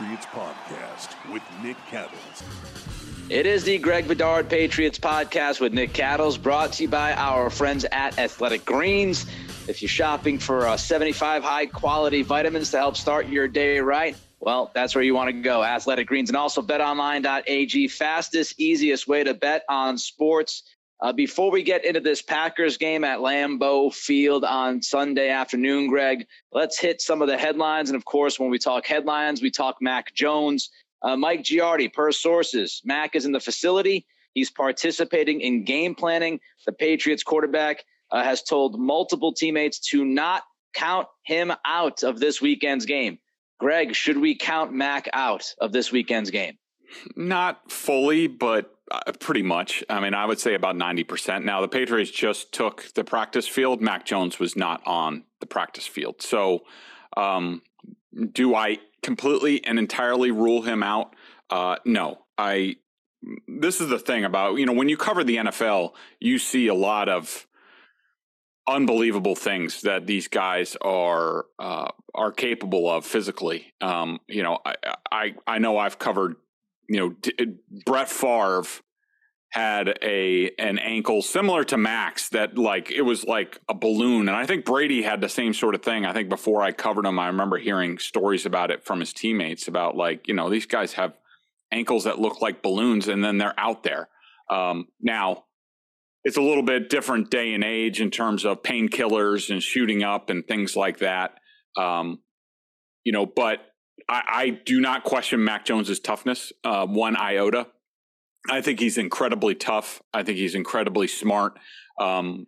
Patriots Podcast with Nick Cattles. It is the Greg Bedard Patriots Podcast with Nick Cattles, brought to you by our friends at Athletic Greens. If you're shopping for uh, 75 high quality vitamins to help start your day right, well, that's where you want to go. Athletic Greens and also betonline.ag, fastest, easiest way to bet on sports. Uh, before we get into this Packers game at Lambeau Field on Sunday afternoon, Greg, let's hit some of the headlines. And of course, when we talk headlines, we talk Mac Jones. Uh, Mike Giardi, per sources, Mac is in the facility. He's participating in game planning. The Patriots quarterback uh, has told multiple teammates to not count him out of this weekend's game. Greg, should we count Mac out of this weekend's game? Not fully, but uh, pretty much. I mean, I would say about 90%. Now, the Patriots just took the practice field. Mac Jones was not on the practice field. So, um, do I completely and entirely rule him out? Uh, no. I. This is the thing about, you know, when you cover the NFL, you see a lot of unbelievable things that these guys are uh, are capable of physically. Um, you know, I, I I know I've covered you know, D- Brett Favre had a an ankle similar to Mac's that like it was like a balloon and I think Brady had the same sort of thing. I think before I covered him I remember hearing stories about it from his teammates about like, you know, these guys have ankles that look like balloons and then they're out there. Um, now it's a little bit different day and age in terms of painkillers and shooting up and things like that. Um, you know, but I, I do not question Mac Jones's toughness uh, one iota. I think he's incredibly tough. I think he's incredibly smart. Um,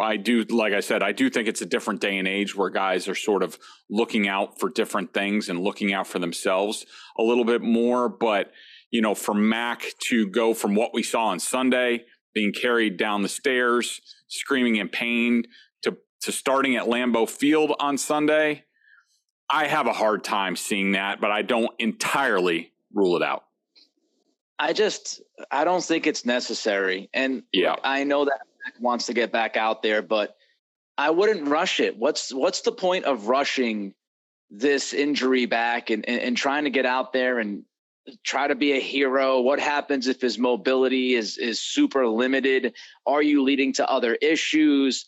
I do, like I said, I do think it's a different day and age where guys are sort of looking out for different things and looking out for themselves a little bit more. But, you know, for Mac to go from what we saw on Sunday, being carried down the stairs, screaming in pain, to, to starting at Lambeau Field on Sunday, I have a hard time seeing that, but I don't entirely rule it out. I just I don't think it's necessary. And yeah, I know that wants to get back out there, but I wouldn't rush it. What's what's the point of rushing this injury back and, and, and trying to get out there and try to be a hero? What happens if his mobility is is super limited? Are you leading to other issues?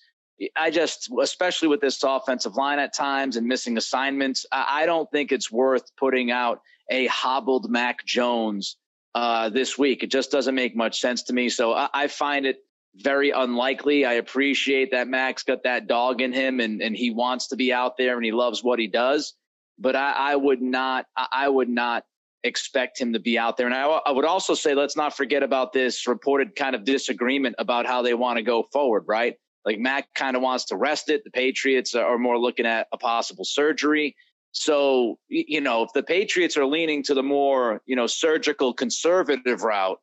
I just, especially with this offensive line at times and missing assignments, I don't think it's worth putting out a hobbled Mac Jones uh, this week. It just doesn't make much sense to me. So I, I, find it very unlikely. I appreciate that Mac's got that dog in him and, and he wants to be out there and he loves what he does. But I, I would not, I would not expect him to be out there. And I, I would also say, let's not forget about this reported kind of disagreement about how they want to go forward, right? Like Mac kind of wants to rest it. The Patriots are more looking at a possible surgery. So, you know, if the Patriots are leaning to the more, you know, surgical conservative route,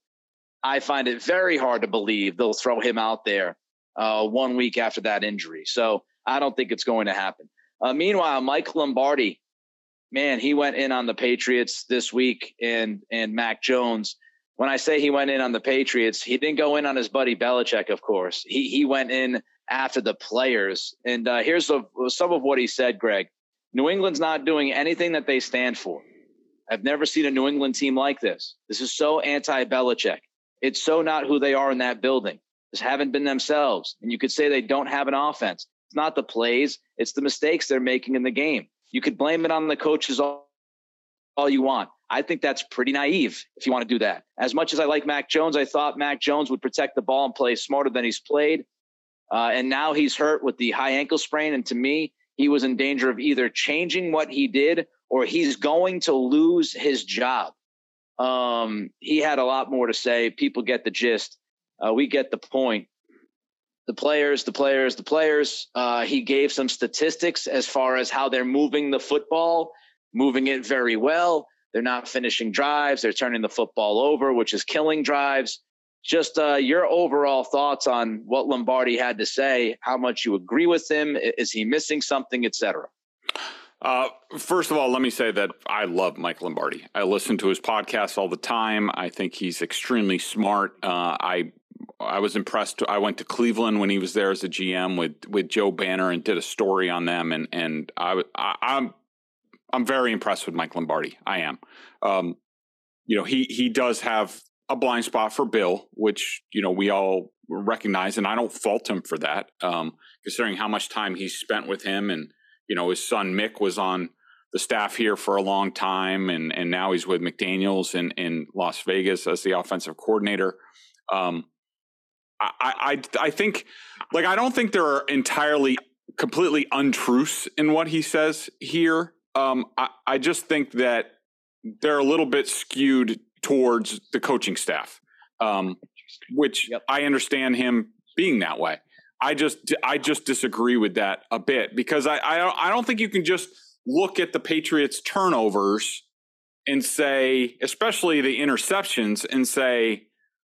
I find it very hard to believe they'll throw him out there uh, one week after that injury. So I don't think it's going to happen. Uh, meanwhile, Mike Lombardi, man, he went in on the Patriots this week and and Mac Jones. When I say he went in on the Patriots, he didn't go in on his buddy Belichick, of course. He he went in after the players. And uh, here's the, some of what he said, Greg. New England's not doing anything that they stand for. I've never seen a New England team like this. This is so anti Belichick. It's so not who they are in that building. This haven't been themselves. And you could say they don't have an offense. It's not the plays, it's the mistakes they're making in the game. You could blame it on the coaches all, all you want. I think that's pretty naive if you want to do that. As much as I like Mac Jones, I thought Mac Jones would protect the ball and play smarter than he's played. Uh, and now he's hurt with the high ankle sprain. And to me, he was in danger of either changing what he did or he's going to lose his job. Um, he had a lot more to say. People get the gist. Uh, we get the point. the players, the players, the players. Uh, he gave some statistics as far as how they're moving the football, moving it very well. They're not finishing drives. They're turning the football over, which is killing drives. Just uh, your overall thoughts on what Lombardi had to say, how much you agree with him, is he missing something, etc. Uh, first of all, let me say that I love Mike Lombardi. I listen to his podcast all the time. I think he's extremely smart. Uh, I I was impressed. I went to Cleveland when he was there as a GM with with Joe Banner and did a story on them, and and I, I I'm I'm very impressed with Mike Lombardi. I am. Um, you know, he he does have a blind spot for Bill, which you know we all recognize, and I don't fault him for that, um, considering how much time he's spent with him and you know, his son Mick was on the staff here for a long time, and and now he's with McDaniels in in Las Vegas as the offensive coordinator. Um, I, I I think like I don't think there are entirely completely untruths in what he says here. Um, I, I just think that they're a little bit skewed towards the coaching staff, um, which yep. I understand him being that way. I just I just disagree with that a bit because I I don't, I don't think you can just look at the Patriots turnovers and say, especially the interceptions, and say,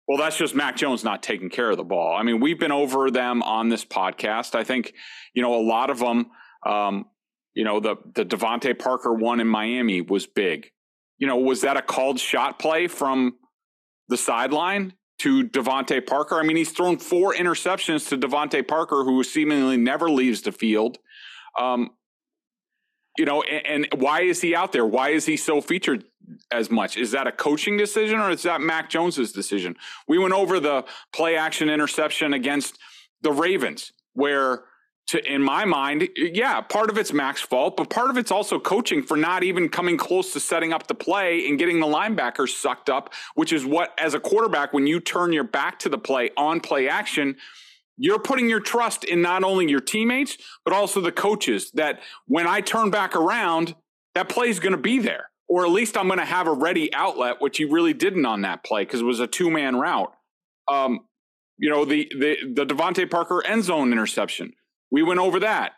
well, that's just Mac Jones not taking care of the ball. I mean, we've been over them on this podcast. I think you know a lot of them. Um, you know the the DeVante Parker one in Miami was big. You know, was that a called shot play from the sideline? to DeVante Parker. I mean, he's thrown four interceptions to DeVante Parker, who seemingly never leaves the field. Um, you know, and, and, why is he out there? Why is he so featured as much? Is that a coaching decision or is that Mac Jones's decision? We went over the play action interception against the Ravens, where to in my mind, yeah, part of it's Mac's fault, but part of it's also coaching for not even coming close to setting up the play and getting the linebackers sucked up, which is what as a quarterback when you turn your back to the play on play action, you're putting your trust in not only your teammates but also the coaches that when I turn back around, that play is going to be there. Or at least I'm going to have a ready outlet, which he really didn't on that play because it was a two man route. Um, you know, the the the DeVante Parker end zone interception we went over that.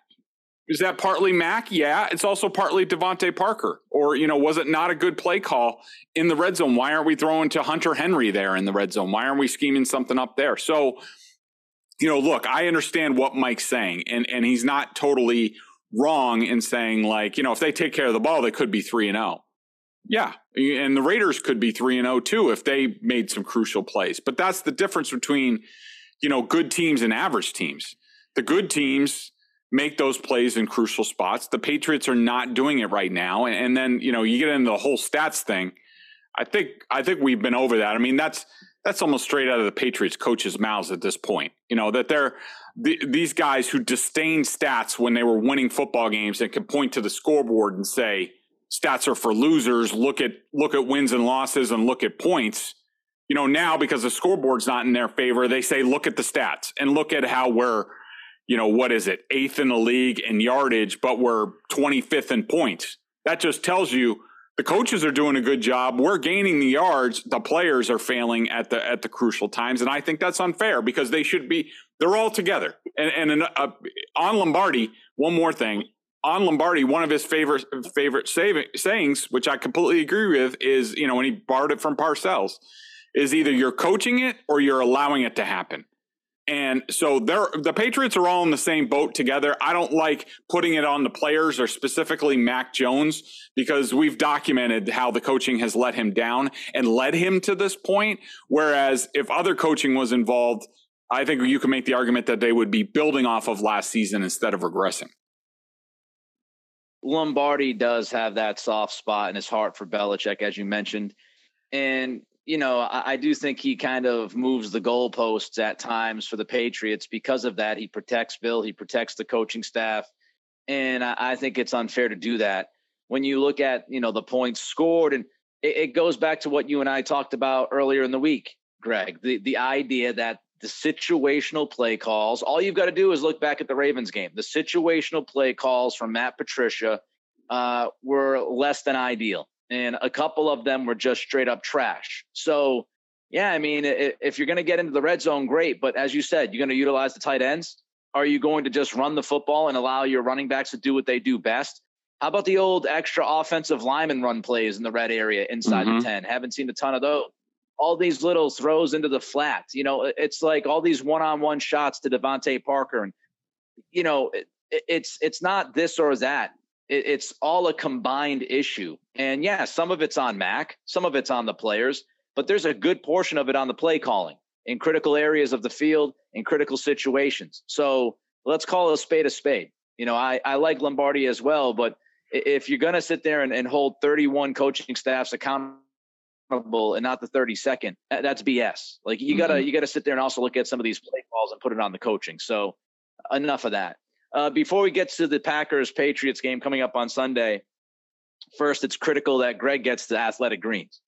Is that partly Mac? Yeah, it's also partly DeVante Parker. Or, you know, was it not a good play call in the red zone? Why aren't we throwing to Hunter Henry there in the red zone? Why aren't we scheming something up there? So, you know, look, I understand what Mike's saying, and and he's not totally wrong in saying like, you know, if they take care of the ball, they could be three and zero. Oh. Yeah, and the Raiders could be three and zero oh too if they made some crucial plays. But that's the difference between, you know, good teams and average teams the good teams make those plays in crucial spots. The Patriots are not doing it right now. And, then, you know, you get into the whole stats thing. I think I think we've been over that. I mean, that's that's almost straight out of the Patriots coaches' mouths at this point. You know, that they're the, these guys who disdain stats when they were winning football games and can point to the scoreboard and say stats are for losers. Look at look at wins and losses and look at points. You know, now because the scoreboard's not in their favor, they say look at the stats and look at how we're you know, what is it, eighth in the league in yardage, but we're 25th in points. That just tells you the coaches are doing a good job. We're gaining the yards. The players are failing at the at the crucial times, and I think that's unfair because they should be. They're all together. And, and uh, on Lombardi, one more thing on Lombardi, one of his favorite favorite sayings, which I completely agree with, is you know when he borrowed it from Parcells, is either you're coaching it or you're allowing it to happen. And so they're the Patriots are all in the same boat together. I don't like putting it on the players or specifically Mac Jones because we've documented how the coaching has let him down and led him to this point. Whereas if other coaching was involved, I think you can make the argument that they would be building off of last season instead of regressing. Lombardi does have that soft spot in his heart for Belichick, as you mentioned. And you know, I, I, do think he kind of moves the goalposts at times for the Patriots because of that. He protects Bill, he protects the coaching staff, and I, I think it's unfair to do that. When you look at you know the points scored, and it, it goes back to what you and I talked about earlier in the week, Greg. The the idea that the situational play calls, all you've got to do is look back at the Ravens game. The situational play calls from Matt Patricia uh, were less than ideal and a couple of them were just straight up trash. So, Yeah, I mean, if you're going to get into the red zone, great. But as you said, you're going to utilize the tight ends. Are you going to just run the football and allow your running backs to do what they do best? How about the old extra offensive lineman run plays in the red area inside mm-hmm. the 10? Haven't seen a ton of those. All these little throws into the flat. You know, it's like all these one on one shots to DeVante Parker. And, you know, it, it's it's not this or that. It, it's all a combined issue. And yeah, some of it's on Mac, some of it's on the players, but there's a good portion of it on the play calling in critical areas of the field in critical situations. So let's call a spade a spade. You know, I, I like Lombardi as well, but if you're going to sit there and, and hold 31 coaching staffs accountable and not the 32nd, that's BS. Like you gotta mm-hmm. you gotta sit there and also look at some of these play calls and put it on the coaching. So enough of that. Uh, before we get to the Packers Patriots game coming up on Sunday, first it's critical that Greg gets the athletic greens.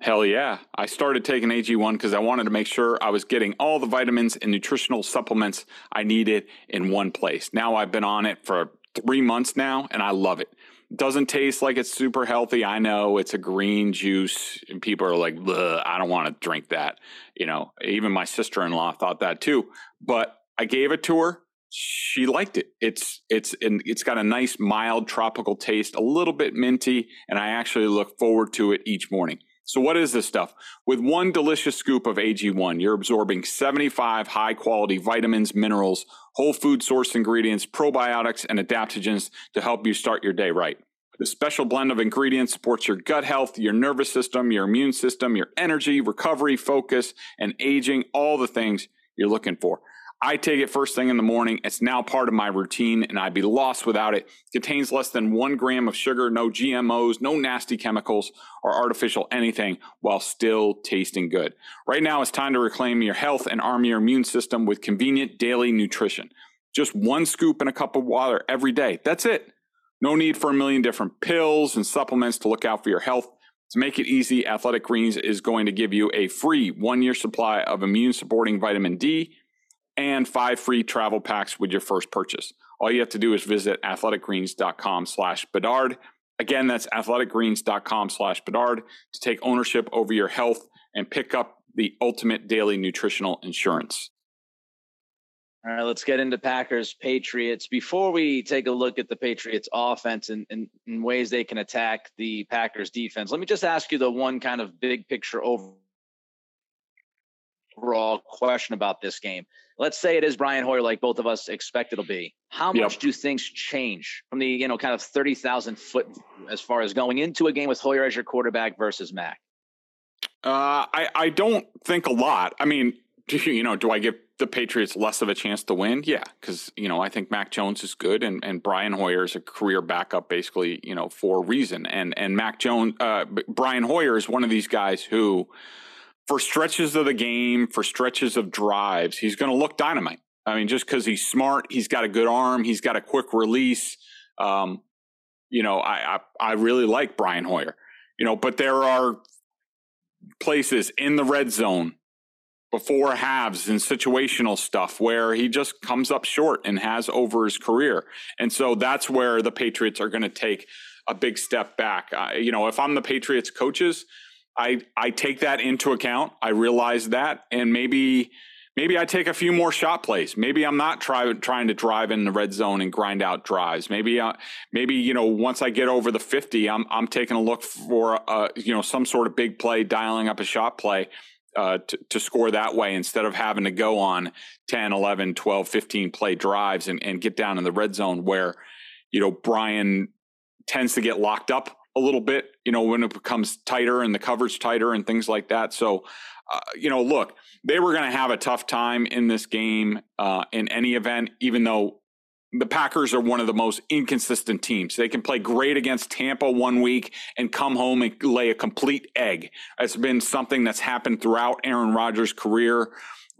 Hell yeah. I started taking AG1 because I wanted to make sure I was getting all the vitamins and nutritional supplements I needed in one place. Now I've been on it for three months now and I love it. Doesn't taste like it's super healthy. I know it's a green juice and people are like, I don't want to drink that. You know, even my sister in law thought that too. But I gave it to her. She liked it. It's it's and it's got a nice mild tropical taste, a little bit minty, and I actually look forward to it each morning. So, what is this stuff? With one delicious scoop of AG1, you're absorbing 75 high quality vitamins, minerals, whole food source ingredients, probiotics, and adaptogens to help you start your day right. The special blend of ingredients supports your gut health, your nervous system, your immune system, your energy, recovery, focus, and aging, all the things you're looking for. I take it first thing in the morning. It's now part of my routine, and I'd be lost without it. it. Contains less than one gram of sugar, no GMOs, no nasty chemicals or artificial anything, while still tasting good. Right now, it's time to reclaim your health and arm your immune system with convenient daily nutrition. Just one scoop in a cup of water every day. That's it. No need for a million different pills and supplements to look out for your health. To make it easy, Athletic Greens is going to give you a free one year supply of immune supporting vitamin D and five free travel packs with your first purchase. All you have to do is visit athleticgreens.com slash Bedard. Again, that's athleticgreens.com slash Bedard to take ownership over your health and pick up the ultimate daily nutritional insurance. All right, let's get into Packers Patriots. Before we take a look at the Patriots offense and, and, and ways they can attack the Packers defense, let me just ask you the one kind of big picture overall question about this game let's say it is Brian Hoyer, like both of us expect it'll be. How much yep. do things change from the you know kind of thirty thousand foot as far as going into a game with Hoyer as your quarterback versus Mac? Uh, I I don't think a lot. I mean, do you know, do I give the Patriots less of a chance to win? Yeah, because you know I think Mac Jones is good, and, and Brian Hoyer is a career backup, basically, you know, for a reason. And and Mac Jones, uh, Brian Hoyer is one of these guys who for stretches of the game, for stretches of drives, he's going to look dynamite. I mean, just because he's smart, he's got a good arm, he's got a quick release. Um, you know, I, I I really like Brian Hoyer. You know, but there are places in the red zone before halves and situational stuff where he just comes up short and has over his career. And so that's where the Patriots are going to take a big step back. Uh, you know, if I'm the Patriots coaches, I I take that into account. I realize that, and maybe maybe I take a few more shot plays. Maybe I'm not try, trying to drive in the red zone and grind out drives. Maybe uh, maybe you know once I get over the 50, I'm I'm taking a look for uh, you know some sort of big play, dialing up a shot play. Uh, to, to score that way instead of having to go on 10, 11, 12, 15 play drives and, and get down in the red zone where, you know, Brian tends to get locked up a little bit, you know, when it becomes tighter and the coverage tighter and things like that. So, uh, you know, look, they were going to have a tough time in this game uh, in any event, even though the Packers are one of the most inconsistent teams. They can play great against Tampa one week and come home and lay a complete egg. It's been something that's happened throughout Aaron Rodgers' career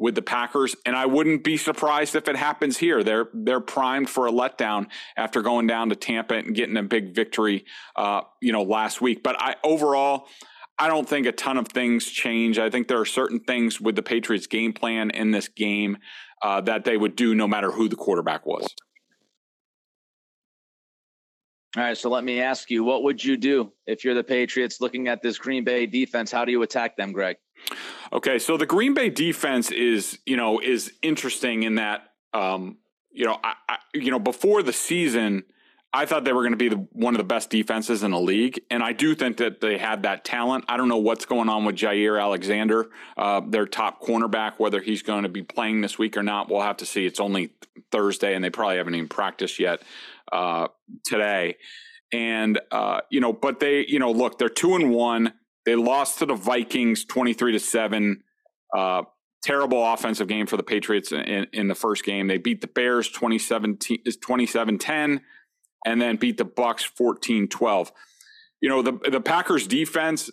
with the Packers, and I wouldn't be surprised if it happens here. They're they're primed for a letdown after going down to Tampa and getting a big victory, uh, you know, last week. But I overall, I don't think a ton of things change. I think there are certain things with the Patriots' game plan in this game uh, that they would do no matter who the quarterback was. All right, so let me ask you, what would you do if you're the Patriots looking at this Green Bay defense? How do you attack them, Greg? Okay, so the Green Bay defense is, you know, is interesting in that, um, you know, I, I, you know, before the season, I thought they were going to be the, one of the best defenses in the league, and I do think that they had that talent. I don't know what's going on with Jaire Alexander, uh, their top cornerback, whether he's going to be playing this week or not. We'll have to see. It's only Thursday, and they probably haven't even practiced yet uh, today. And uh, you know, but they, you know, look, they're two and one. They lost to the Vikings twenty three to seven. Uh, terrible offensive game for the Patriots in, in, the first game. They beat the Bears 27 10 and then beat the Bucks 14-12. You know, the the Packers defense,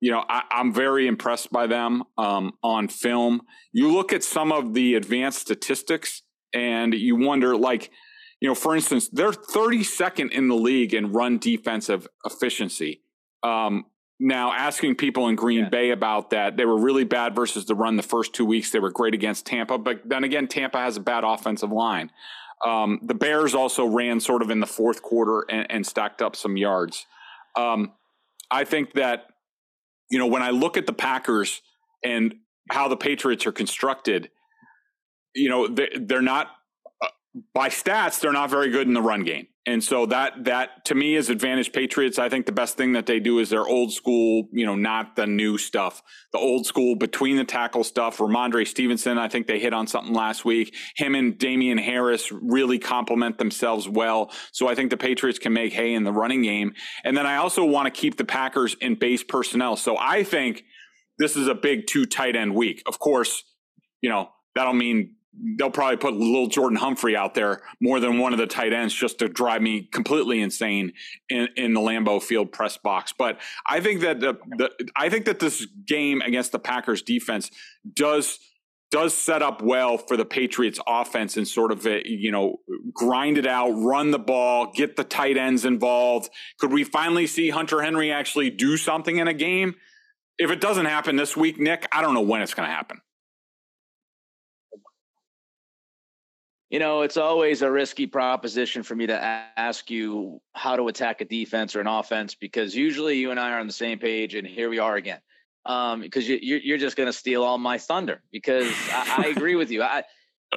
you know, I, am very impressed by them um, on film. You look at some of the advanced statistics and you wonder, like, you know, for instance, they're 32nd in the league in run defensive efficiency. Um, now, asking people in Green yeah. Bay about that, they were really bad versus the run the first two weeks. They were great against Tampa, but then again, Tampa has a bad offensive line. Um, the Bears also ran sort of in the fourth quarter and, and stacked up some yards. Um, I think that, you know, when I look at the Packers and how the Patriots are constructed, you know, they, they're not, by stats, they're not very good in the run game. And so that that to me is advantage Patriots. I think the best thing that they do is their old school, you know, not the new stuff. The old school between the tackle stuff. Rhamondre Stevenson, I think they hit on something last week. Him and Damien Harris really complement themselves well. So I think the Patriots can make hay in the running game. And then I also want to keep the Packers in base personnel. So I think this is a big two tight end week. Of course, you know, that'll mean they'll probably put little Jordan Humphrey out there more than one of the tight ends just to drive me completely insane in, in the Lambeau Field press box. But I think that the, the I think that this game against the Packers defense does does set up well for the Patriots offense and sort of uh, you know grind it out, run the ball, get the tight ends involved. Could we finally see Hunter Henry actually do something in a game? If it doesn't happen this week, Nick, I don't know when it's going to happen. You know, it's always a risky proposition for me to ask you how to attack a defense or an offense because usually you and I are on the same page, and here we are again. Um, because you, you're just going to steal all my thunder because I, I agree with you. I,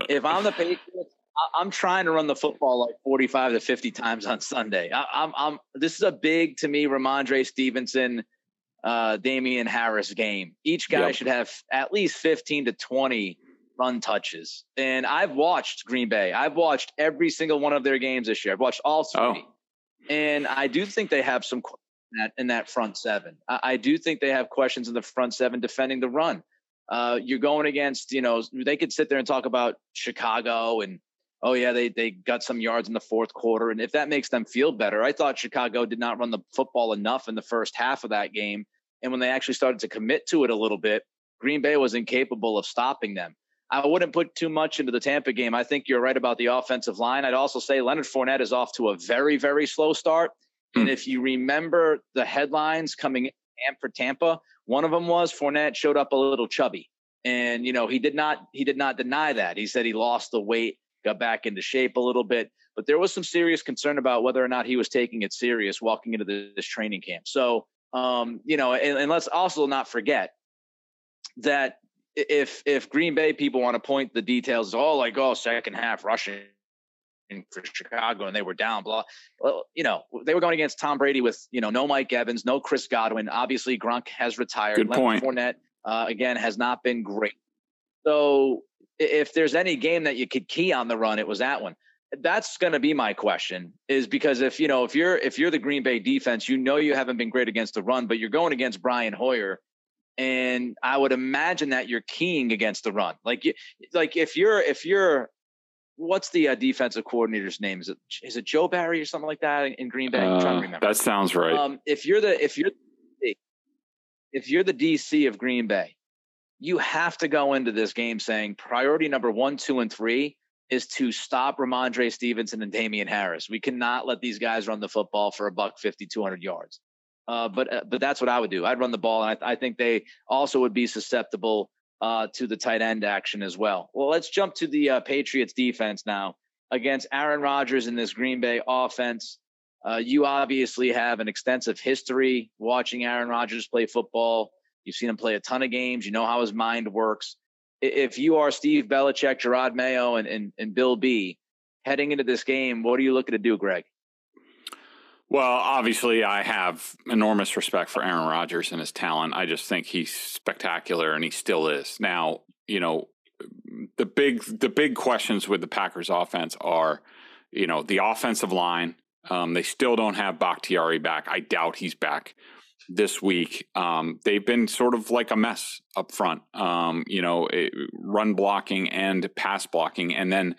if I'm the Patriots, I'm trying to run the football like 45 to 50 times on Sunday. I, am I'm, I'm, this is a big to me, Rhamondre Stevenson, uh, Damien Harris game. Each guy yep. should have at least 15 to 20 run touches. And I've watched Green Bay. I've watched every single one of their games this year. I've watched all three. Oh. And I do think they have some in that, in that front seven. I, I, do think they have questions in the front seven defending the run. Uh, you're going against, you know, they could sit there and talk about Chicago and, oh, yeah, they, they got some yards in the fourth quarter. And if that makes them feel better, I thought Chicago did not run the football enough in the first half of that game. And when they actually started to commit to it a little bit, Green Bay was incapable of stopping them. I wouldn't put too much into the Tampa game. I think you're right about the offensive line. I'd also say Leonard Fournette is off to a very, very slow start. Mm. And if you remember the headlines coming in for Tampa, one of them was Fournette showed up a little chubby. And, you know, he did not he did not deny that. He said he lost the weight, got back into shape a little bit. But there was some serious concern about whether or not he was taking it serious walking into this training camp. So um, you know, and, and let's also not forget that if if Green Bay people want to point the details, all like oh, second half rushing for Chicago and they were down, blah. Well, you know, they were going against Tom Brady with you know no Mike Evans, no Chris Godwin. Obviously, Gronk has retired. Good Leonard point. Fournette uh, again has not been great. So if there's any game that you could key on the run, it was that one. That's going to be my question is because if you know if you're if you're the Green Bay defense, you know you haven't been great against the run, but you're going against Brian Hoyer and I would imagine that you're keying against the run. Like, like if you're if you're what's the uh, defensive coordinator's name? Is it is it Joe Barry or something like that in Green Bay? I'm trying to uh, remember. That sounds right. Um, if you're the if you're if you're the DC of Green Bay, you have to go into this game saying priority number one, two, and three is to stop Rhamondre Stevenson and Damien Harris. We cannot let these guys run the football for a buck 50, 200 yards. Uh, but uh, but that's what I would do. I'd run the ball, and I, I think they also would be susceptible uh, to the tight end action as well. Well, let's jump to the uh, Patriots defense now against Aaron Rodgers in this Green Bay offense. Uh, you obviously have an extensive history watching Aaron Rodgers play football. You've seen him play a ton of games. You know how his mind works. If you are Steve Belichick, Jerod Mayo, and, and, and Bill B heading into this game, what are you looking to do, Greg? Well, obviously, I have enormous respect for Aaron Rodgers and his talent. I just think he's spectacular, and he still is. Now, you know, the big the big questions with the Packers offense are, you know, the offensive line. Um, they still don't have Bakhtiari back. I doubt he's back this week. Um, they've been sort of like a mess up front. Um, you know, it, run blocking and pass blocking, and then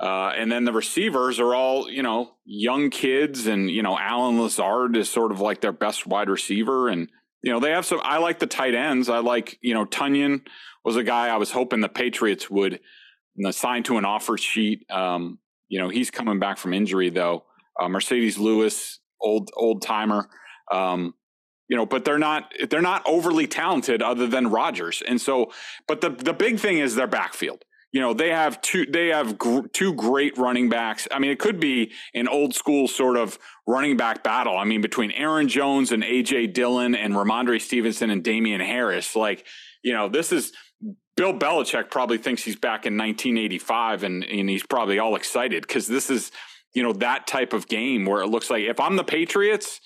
uh, and then the receivers are all, you know, young kids, and you know, Allen Lazard is sort of like their best wide receiver, and you know, they have some. I like the tight ends. I like, you know, Tonyan was a guy I was hoping the Patriots would assign to an offer sheet. Um, you know, he's coming back from injury though. Uh, Marcedes Lewis, old old timer. Um, you know, but they're not they're not overly talented other than Rodgers, and so. But the the big thing is their backfield. You know they have two they have gr- two great running backs. I mean it could be an old school sort of running back battle. I mean between aaron jones and aj dillon and Rhamondre stevenson and Damien harris. Like you know this is bill belichick probably thinks he's back in 1985 and, and he's probably all excited because this is you know that type of game where it looks like if i'm the patriots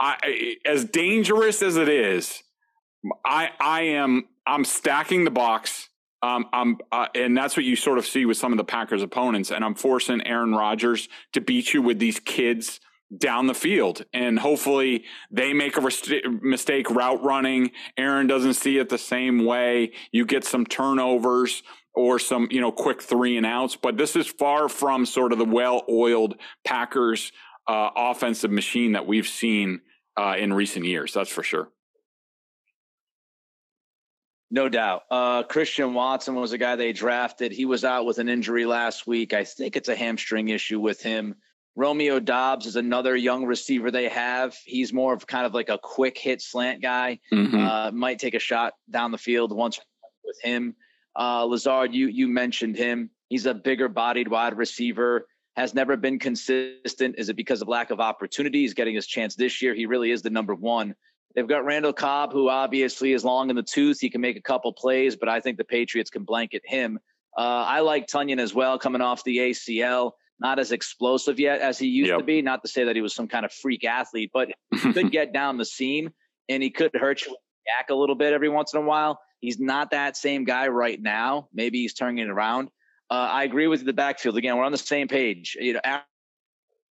I, as dangerous as it is i i am i'm stacking the box um, I'm, uh, and that's what you sort of see with some of the Packers' opponents. And I'm forcing Aaron Rodgers to beat you with these kids down the field. And hopefully they make a rest- mistake route running. Aaron doesn't see it the same way. You get some turnovers or some, you know, quick three and outs. But this is far from sort of the well oiled Packers uh, offensive machine that we've seen uh, in recent years. That's for sure. No doubt. Uh, Christian Watson was a guy they drafted. He was out with an injury last week. I think it's a hamstring issue with him. Romeo Doubs is another young receiver they have. He's more of kind of like a quick hit slant guy. Mm-hmm. Uh, might take a shot down the field once with him. Uh, Lazard, you you mentioned him. He's a bigger bodied wide receiver. Has never been consistent. Is it because of lack of opportunities? Getting his chance this year. He really is the number one. They've got Randall Cobb, who obviously is long in the tooth. He can make a couple plays, but I think the Patriots can blanket him. Uh, I like Tonyan as well, coming off the ACL. Not as explosive yet as he used yep. to be. Not to say that he was some kind of freak athlete, but he could get down the seam and he could hurt you back a little bit every once in a while. He's not that same guy right now. Maybe he's turning it around. Uh, I agree with the backfield. Again, we're on the same page. You know,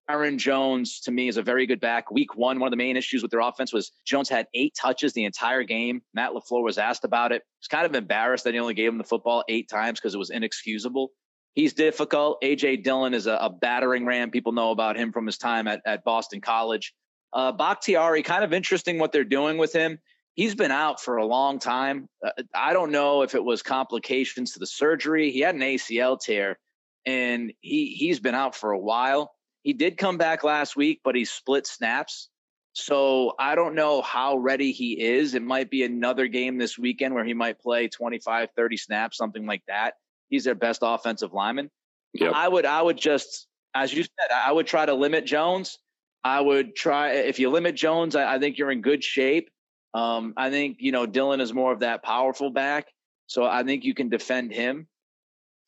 Aaron Jones to me is a very good back. Week one, one of the main issues with their offense was Jones had eight touches the entire game. Matt LaFleur was asked about it. He's kind of embarrassed that he only gave him the football eight times because it was inexcusable. He's difficult. AJ Dillon is a, a, battering ram. People know about him from his time at, at Boston College. Uh, Bakhtiari, kind of interesting what they're doing with him. He's been out for a long time. Uh, I don't know if it was complications to the surgery. He had an ACL tear, and he he's been out for a while. He did come back last week, but he split snaps. So I don't know how ready he is. It might be another game this weekend where he might play 25, 30 snaps, something like that. He's their best offensive lineman. Yep. I would I would just as you said, I would try to limit Jones. I would try if you limit Jones, I, I think you're in good shape. Um, I think you know Dillon is more of that powerful back, so I think you can defend him.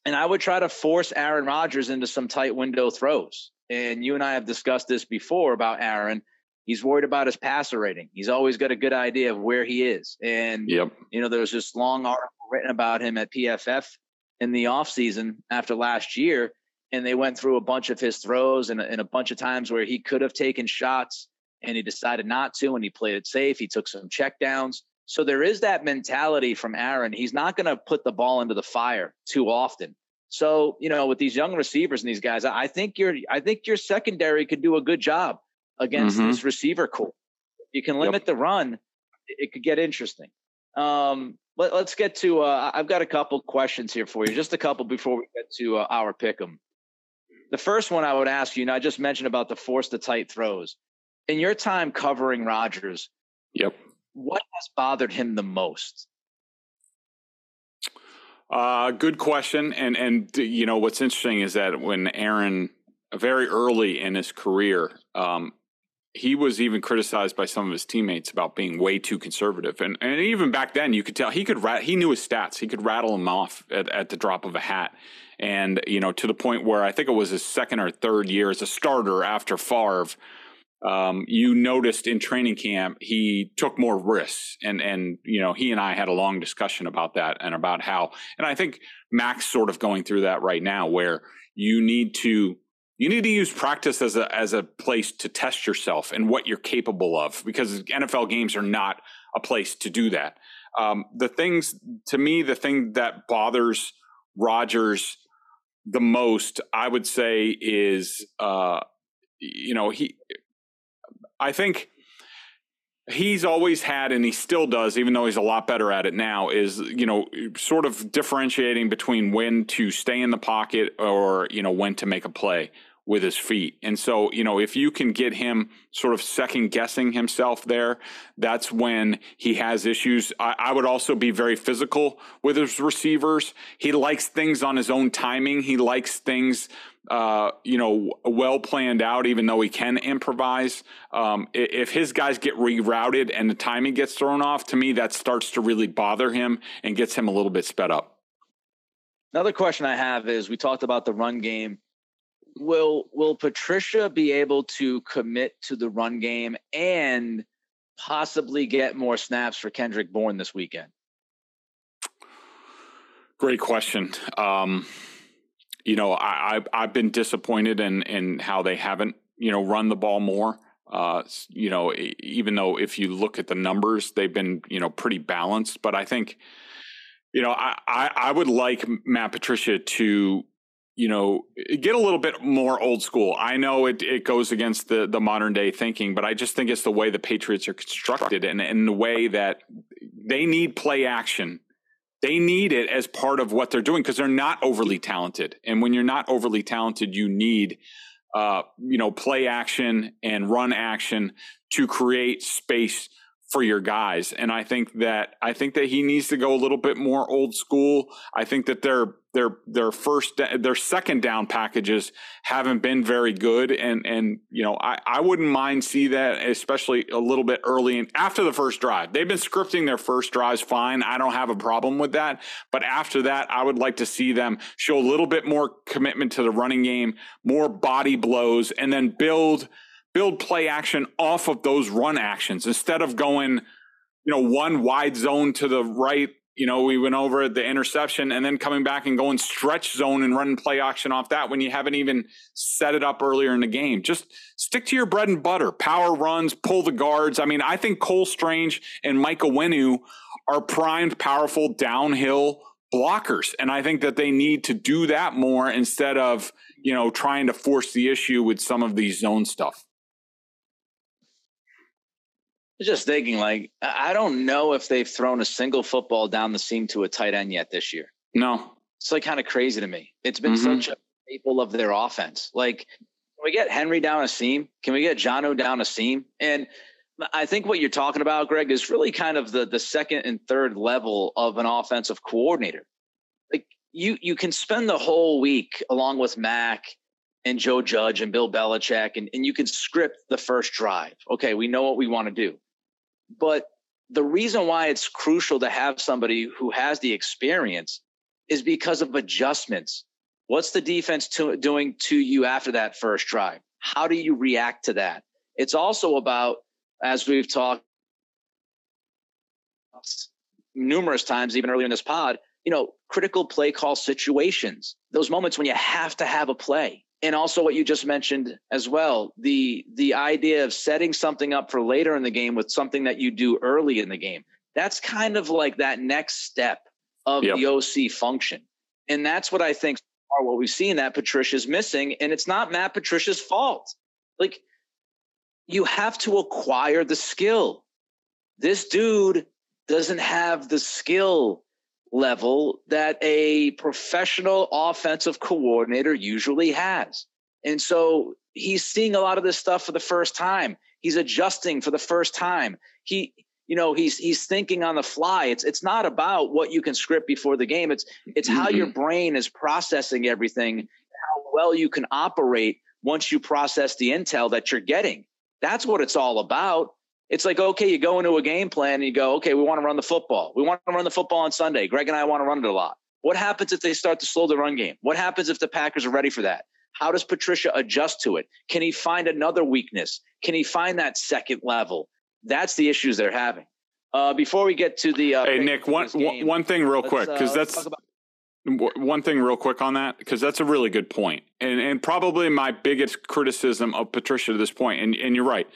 And I would try to force Aaron Rodgers into some tight window throws and you and I have discussed this before about Aaron. He's worried about his passer rating. He's always got a good idea of where he is. And yep. you know, there was this long article written about him at PFF in the offseason after last year. And they went through a bunch of his throws and, and a bunch of times where he could have taken shots and he decided not to and he played it safe. He took some checkdowns. So there is that mentality from Aaron. He's not going to put the ball into the fire too often. So, you know, with these young receivers and these guys, I think your I think your secondary could do a good job against mm-hmm. this receiver corps. You can limit yep. the run, it could get interesting. Um, let, us get to. Uh, I've got a couple questions here for you, just a couple before we get to uh, our pick'em. The first one I would ask you, and I just mentioned about the force the tight throws. In your time covering Rodgers, yep, what has bothered him the most? Uh, good question. And and you know what's interesting is that when Aaron very early in his career, um, he was even criticized by some of his teammates about being way too conservative. And and even back then, you could tell he could rat, he knew his stats. He could rattle them off at, at the drop of a hat. And you know, to the point where I think it was his second or third year as a starter after Favre. Um, you noticed in training camp he took more risks, and and you know he and I had a long discussion about that and about how, and I think mac's sort of going through that right now, where you need to you need to use practice as a as a place to test yourself and what you're capable of because NFL games are not a place to do that. Um, the things to me, the thing that bothers rodgers the most, I would say, is uh, you know he. I think he's always had and he still does even though he's a lot better at it now is you know sort of differentiating between when to stay in the pocket or you know when to make a play with his feet. And so, you know, if you can get him sort of second guessing himself there, that's when he has issues. I, I, would also be very physical with his receivers. He likes things on his own timing. He likes things, uh, you know, well planned out, even though he can improvise. Um, if his guys get rerouted and the timing gets thrown off, to me, that starts to really bother him and gets him a little bit sped up. Another question I have is we talked about the run game will will Patricia be able to commit to the run game and possibly get more snaps for Kendrick Bourne this weekend? Great question. Um, you know, I, I I've been disappointed in in how they haven't you know run the ball more. Uh, you know, even though if you look at the numbers, they've been you know pretty balanced. But I think, you know, I I, I would like Matt Patricia to you know, get a little bit more old school. I know it, it goes against the, the modern day thinking, but I just think it's the way the Patriots are constructed and, and the way that they need play action. They need it as part of what they're doing because they're not overly talented. And when you're not overly talented, you need, uh, you know, play action and run action to create space for your guys. And I think that I think that he needs to go a little bit more old school. I think that their their their first their second down packages haven't been very good and and you know I, I wouldn't mind see that especially a little bit early and after the first drive. They've been scripting their first drives fine. I don't have a problem with that. But after that, I would like to see them show a little bit more commitment to the running game, more body blows, and then build build play action off of those run actions instead of going, you know, one wide zone to the right. You know, we went over the interception and then coming back and going stretch zone and running play action off that when you haven't even set it up earlier in the game. Just stick to your bread and butter. Power runs, pull the guards. I mean, I think Cole Strange and Mike Onwenu are primed, powerful downhill blockers. And I think that they need to do that more instead of, you know, trying to force the issue with some of these zone stuff just thinking, like, I don't know if they've thrown a single football down the seam to a tight end yet this year. No. It's like kind of crazy to me. It's been mm-hmm. such a staple of their offense. Like, can we get Henry down a seam? Can we get Jonnu down a seam? And I think what you're talking about, Greg, is really kind of the the second and third level of an offensive coordinator. Like you you can spend the whole week along with Mac and Joe Judge and Bill Belichick, and, and you can script the first drive. Okay, we know what we want to do. But the reason why it's crucial to have somebody who has the experience is because of adjustments. What's the defense to, doing to you after that first drive? How do you react to that? It's also about, as we've talked numerous times, even earlier in this pod, you know, critical play call situations, those moments when you have to have a play and also what you just mentioned as well the the idea of setting something up for later in the game with something that you do early in the game. That's kind of like that next step of yep. the oc function. And that's what i think are what we've seen that patricia's missing. And it's not matt patricia's fault. Like you have to acquire the skill. This dude doesn't have the skill level that a professional offensive coordinator usually has. And so he's seeing a lot of this stuff for the first time. He's adjusting for the first time. He you know he's he's thinking on the fly it's it's not about what you can script before the game it's it's how mm-hmm. your brain is processing everything how well you can operate once you process the intel that you're getting That's what it's all about. It's like, okay, you go into a game plan and you go, okay, we want to run the football. We want to run the football on Sunday. Greg and I want to run it a lot. What happens if they start to slow the run game? What happens if the Packers are ready for that? How does Patricia adjust to it? Can he find another weakness? Can he find that second level? That's the issues they're having. Uh, before we get to the uh, hey Nick, one game, one thing real quick because uh, that's about- one thing real quick on that because that's a really good point and and probably my biggest criticism of Patricia to this point and and you're right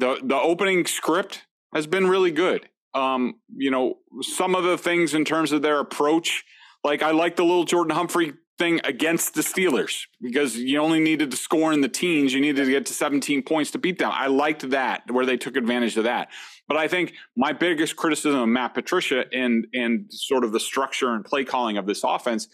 the the opening script has been really good um you know some of the things in terms of their approach like I like the little Jordan Humphrey thing against the Steelers because you only needed to score in the teens. You needed to get to 17 points to beat them. I liked that where they took advantage of that. But I think my biggest criticism of Matt Patricia and and sort of the structure and play calling of this offense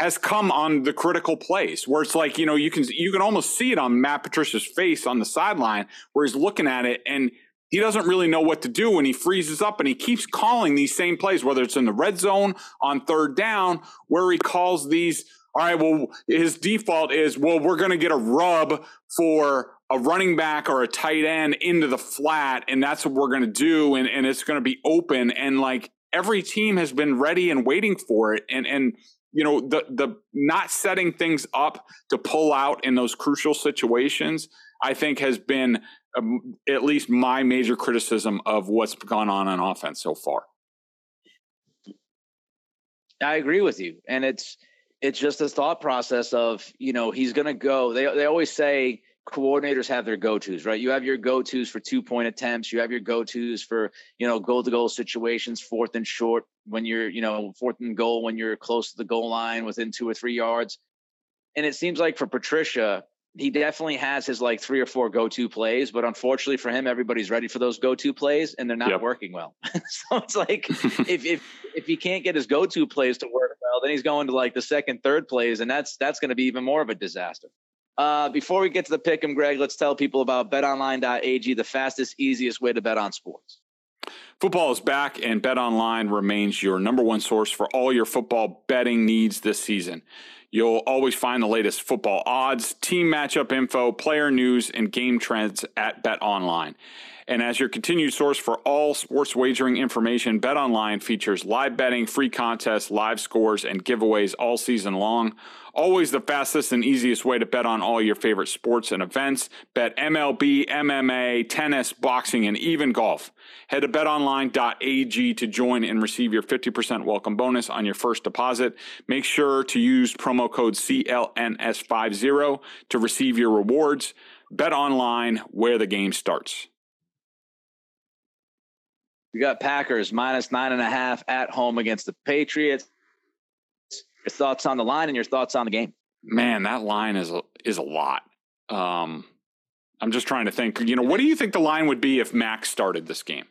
has come on the critical place where it's like you know you can you can almost see it on Matt Patricia's face on the sideline where he's looking at it and he doesn't really know what to do when he freezes up and he keeps calling these same plays whether it's in the red zone on third down where he calls these all right, well, his default is, well, we're going to get a rub for a running back or a tight end into the flat, and that's what we're going to do, and, and it's going to be open. And like every team has been ready and waiting for it. And, and, you know, the, the not setting things up to pull out in those crucial situations, I think has been um, at least my major criticism of what's gone on on offense so far. I agree with you. And it's, it's just this thought process of you know he's going to go. They they always say coordinators have their go-to's, right? You have your go-to's for two-point attempts. You have your go-to's for you know goal-to-goal situations, fourth and short when you're you know fourth and goal when you're close to the goal line within two or three yards. And it seems like for Patricia, he definitely has his like three or four go-to plays, but unfortunately for him, everybody's ready for those go-to plays and they're not yep. working well. so it's like if if if he can't get his go-to plays to work well, then he's going to like the second, third plays, and that's that's going to be even more of a disaster. Uh, before we get to the pick 'em, Greg, let's tell people about BetOnline.ag, the fastest, easiest way to bet on sports. Football is back, and BetOnline remains your number one source for all your football betting needs this season. You'll always find the latest football odds, team matchup info, player news, and game trends at BetOnline. And as your continued source for all sports wagering information, BetOnline features live betting, free contests, live scores, and giveaways all season long. Always the fastest and easiest way to bet on all your favorite sports and events. Bet MLB, MMA, tennis, boxing, and even golf. Head to betonline.ag to join and receive your 50% welcome bonus on your first deposit. Make sure to use promo code CLNS50 to receive your rewards. Bet online where the game starts. We got Packers minus nine and a half at home against the Patriots. Your thoughts on the line and your thoughts on the game? Man, that line is a, is a lot. Um, I'm just trying to think. You know, what do you think the line would be if Mac started this game?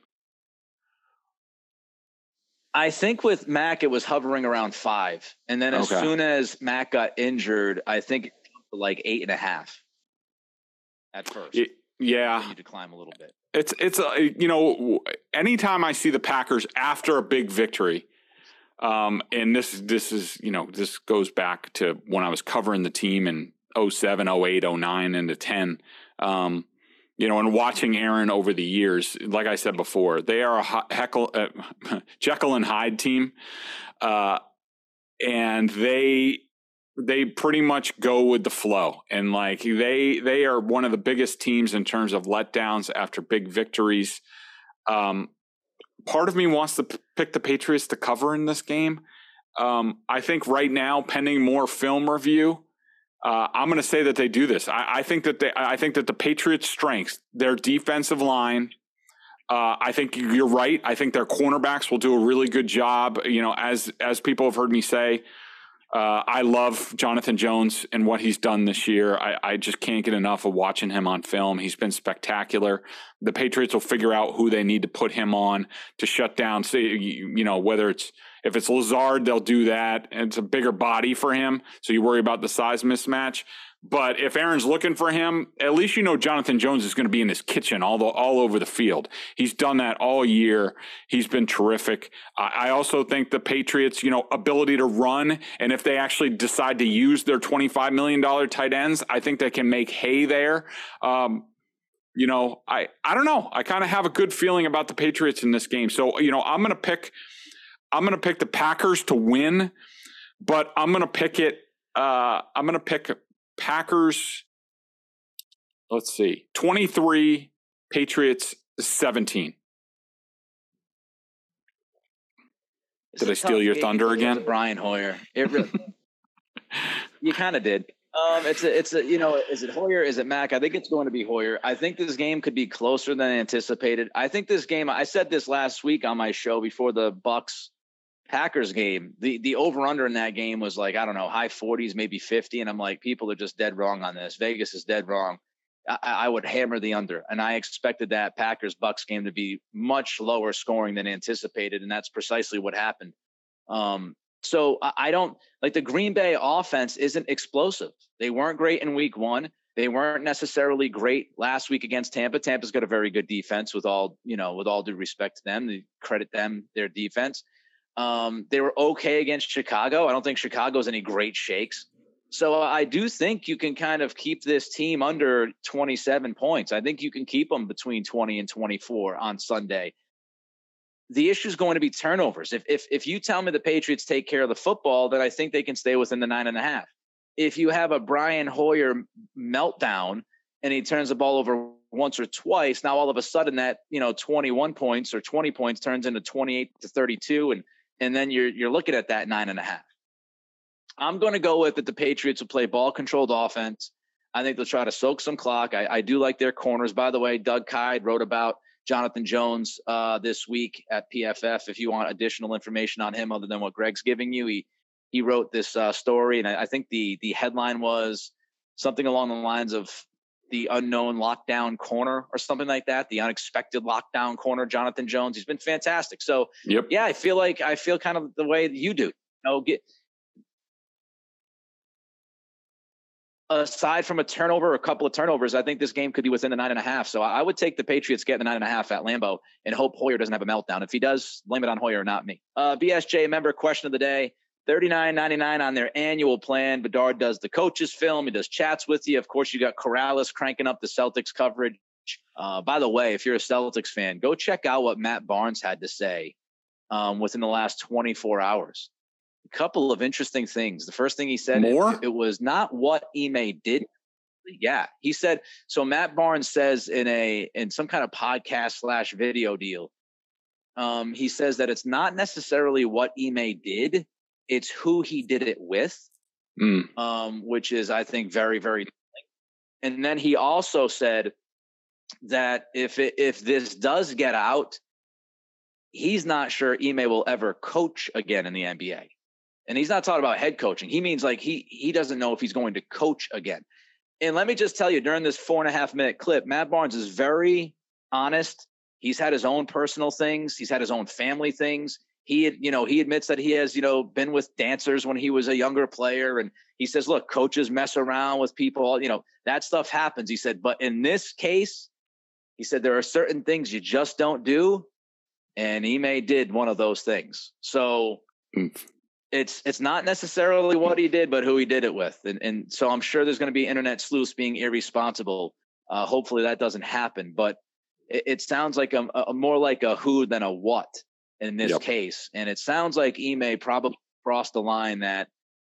I think with Mac, it was hovering around five, and then as okay. soon as Mac got injured, I think it like eight and a half at first. It, yeah, you need to climb a little bit. It's it's a, you know anytime I see the Packers after a big victory, um, and this this is you know this goes back to when I was covering the team in 07, 08, 09 into 10. Um, you know, and watching Aaron over the years, like I said before, they are a heckle, uh, Jekyll and Hyde team, uh, and they they pretty much go with the flow and like they they are one of the biggest teams in terms of letdowns after big victories um, part of me wants to p- pick the patriots to cover in this game um, i think right now pending more film review uh, i'm going to say that they do this I, I, think that they i think that the patriots strengths their defensive line uh, I think you're right. I think their cornerbacks will do a really good job. You know, as as people have heard me say, uh, I love Jonathan Jones and what he's done this year. I, I, just can't get enough of watching him on film. He's been spectacular. The Patriots will figure out who they need to put him on to shut down. Say, you, you know, whether it's if it's Lazard, they'll do that. It's a bigger body for him, so you worry about the size mismatch. But if Aaron's looking for him, at least you know Jonathan Jones is going to be in his kitchen all the, all over the field. He's done that all year. He's been terrific. I, I also think the Patriots, you know, ability to run, and if they actually decide to use their twenty five million dollar tight ends, I think they can make hay there. Um, you know, I I don't know. I kind of have a good feeling about the Patriots in this game. So, you know, I'm going to pick I'm going to pick the Packers to win, but I'm going to pick it uh I'm going to pick Packers let's see. 23 Patriots 17. Did I steal your thunder again? Brian Hoyer. It really You kind of did. Um, it's a, it's a, you know, is it Hoyer? Is it Mac? I think it's going to be Hoyer. I think this game could be closer than anticipated. I think this game. I said this last week on my show before the Bucks Packers game. The the over under in that game was like I don't know high 40s, maybe 50, and I'm like people are just dead wrong on this. Vegas is dead wrong. I, I would hammer the under, and I expected that Packers Bucks game to be much lower scoring than anticipated, and that's precisely what happened. Um, so I don't like the Green Bay offense isn't explosive. They weren't great in week one. They weren't necessarily great last week against Tampa. Tampa's got a very good defense with all, you know, with all due respect to them. Credit them, their defense. Um, they were okay against Chicago. I don't think Chicago's any great shakes. So I do think you can kind of keep this team under 27 points. I think you can keep them between 20 and 24 on Sunday the issue is going to be turnovers. If if if you tell me the Patriots take care of the football, then I think they can stay within the nine and a half. If you have a Brian Hoyer meltdown and he turns the ball over once or twice, now all of a sudden that you know 21 points or 20 points turns into 28 to 32, and and then you're you're looking at that nine and a half. I'm going to go with that. The Patriots will play ball controlled offense. I think they'll try to soak some clock. I, I do like their corners. By the way, Doug Kyed wrote about Jonathan Jones uh, this week at PFF. If you want additional information on him other than what Greg's giving you, he he wrote this uh, story, and I, I, think the the headline was something along the lines of the unknown lockdown corner or something like that. The unexpected lockdown corner, Jonathan Jones. He's been fantastic. So yep. yeah, I feel like I feel kind of the way you do. You know, get aside from a turnover, a couple of turnovers, I think this game could be within the nine and a half. So I would take the Patriots getting the nine and a half at Lambeau and hope Hoyer doesn't have a meltdown. If he does, blame it on Hoyer, not me. Uh, BSJ member question of the day. $39.99 on their annual plan. Bedard does the coaches film. He does chats with you. Of course, you got Karalis cranking up the Celtics coverage. Uh, by the way, if you're a Celtics fan, go check out what Matt Barnes had to say um, within the last 24 hours a couple of interesting things. The first thing he said, More? It, it was not what Ime did. Yeah, he said. So Matt Barnes says in a in some kind of podcast slash video deal, um, he says that it's not necessarily what Ime did; it's who he did it with, mm. um, which is I think very very. And then he also said that if it, if this does get out, he's not sure Ime will ever coach again in the NBA and he's not talking about head coaching. He means like he he doesn't know if he's going to coach again. And let me just tell you, during this four and a half minute clip, Matt Barnes is very honest. He's had his own personal things. He's had his own family things. He, you know, he admits that he has, you know, been with dancers when he was a younger player, and he says, "Look, coaches mess around with people. You know, that stuff happens." He said, "But in this case, he said there are certain things you just don't do, and Ime did one of those things. So." Mm it's it's not necessarily what he did, but who he did it with. And and so I'm sure there's going to be internet sleuths being irresponsible. Uh, hopefully that doesn't happen, but it, it sounds like a, a, more like a who than a what in this yep. case. And it sounds like Ime probably crossed the line that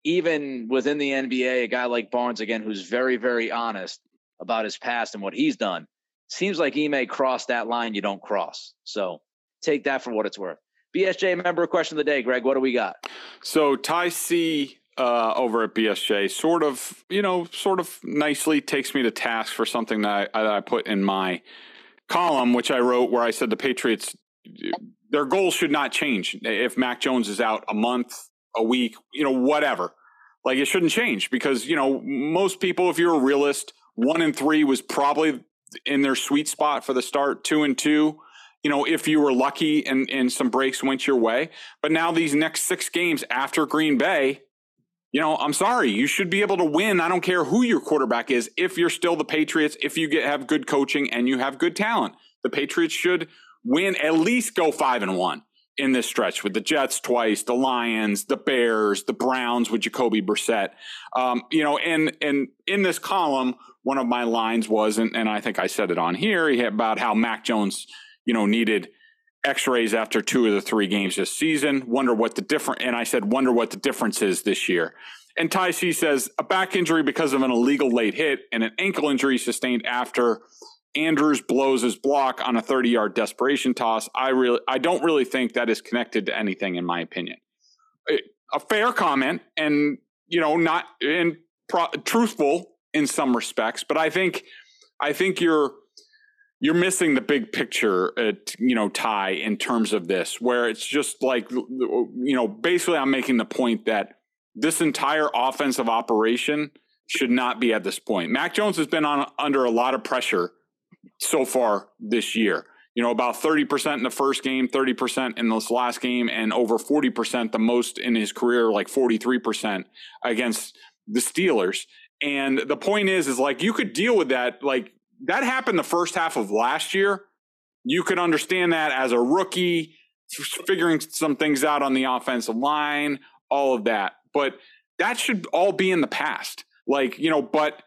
even within the NBA, a guy like Barnes again, who's very very honest about his past and what he's done, seems like Ime crossed that line you don't cross. So take that for what it's worth. BSJ member question of the day, Greg. What do we got? So Ty C uh, over at BSJ sort of, you know, sort of nicely takes me to task for something that I, that I put in my column, which I wrote where I said the Patriots, their goals should not change if Mac Jones is out a month, a week, you know, whatever. Like it shouldn't change because, you know, most people, if you're a realist, one and three was probably in their sweet spot for the start, two and two you know, if you were lucky and, and some breaks went your way. But now these next six games after Green Bay, you know, I'm sorry, you should be able to win. I don't care who your quarterback is. If you're still the Patriots, if you get have good coaching and you have good talent, the Patriots should win at least go five and one in this stretch with the Jets twice, the Lions, the Bears, the Browns with Jacoby Brissett. Um, you know, and and in this column one of my lines was, and, and I think I said it on here, about how Mac Jones, you know, needed x-rays after two of the three games this season. Wonder what the different, and I said, wonder what the difference is this year. And Ty C says a back injury because of an illegal late hit and an ankle injury sustained after Andrews blows his block on a 30 yard desperation toss. I really, I don't really think that is connected to anything, in my opinion. A fair comment, and you know, not and pro- truthful in some respects, but I think, I think you're you're missing the big picture, uh, at, you know, Ty, in terms of this, where it's just like, you know, basically, I'm making the point that this entire offensive operation should not be at this point. Mac Jones has been on under a lot of pressure so far this year. You know, about 30% in the first game, 30% in this last game, and over 40%, the most in his career, like 43% against the Steelers. And the point is, is like you could deal with that. Like that happened the first half of last year. You could understand that as a rookie, figuring some things out on the offensive line, all of that. But that should all be in the past. Like, you know, but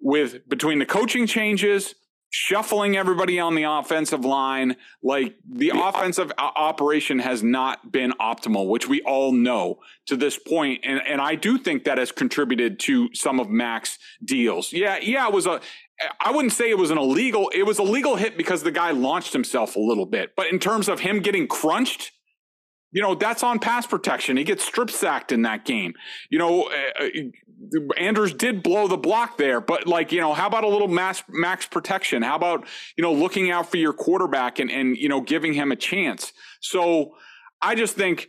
with between the coaching changes, shuffling everybody on the offensive line. Like the offensive operation has not been optimal, which we all know to this point. And, and I do think that has contributed to some of Mac's deals. Yeah, yeah, it was a, I wouldn't say it was an illegal, it was a legal hit because the guy launched himself a little bit. But in terms of him getting crunched, you know, that's on pass protection. He gets strip sacked in that game. You know, uh, Andrews did blow the block there, but like, you know, how about a little max, max protection? How about, you know, looking out for your quarterback and, and, you know, giving him a chance? So I just think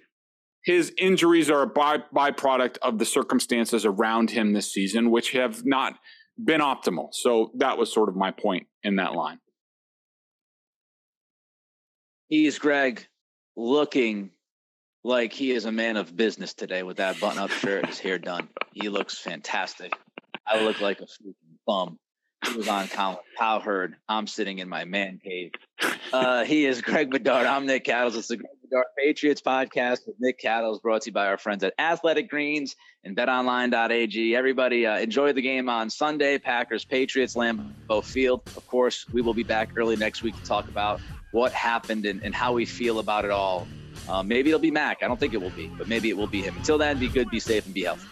his injuries are a by, byproduct of the circumstances around him this season, which have not been optimal. So that was sort of my point in that line. He's Greg looking like he is a man of business today with that button up shirt and his hair done. He looks fantastic. I look like a bum. He was on Colin Cowherd. I'm sitting in my man cave. Uh, he is Greg Bedard. I'm Nick Cattles. It's the Greg Bedard Patriots podcast with Nick Cattles, brought to you by our friends at Athletic Greens and BetOnline.ag. Everybody, uh, enjoy the game on Sunday. Packers, Patriots, Lambeau Field. Of course, we will be back early next week to talk about what happened and, and how we feel about it all uh, maybe it'll be Mac. I don't think it will be, but maybe it will be him. Until then, be good, be safe, and be healthy.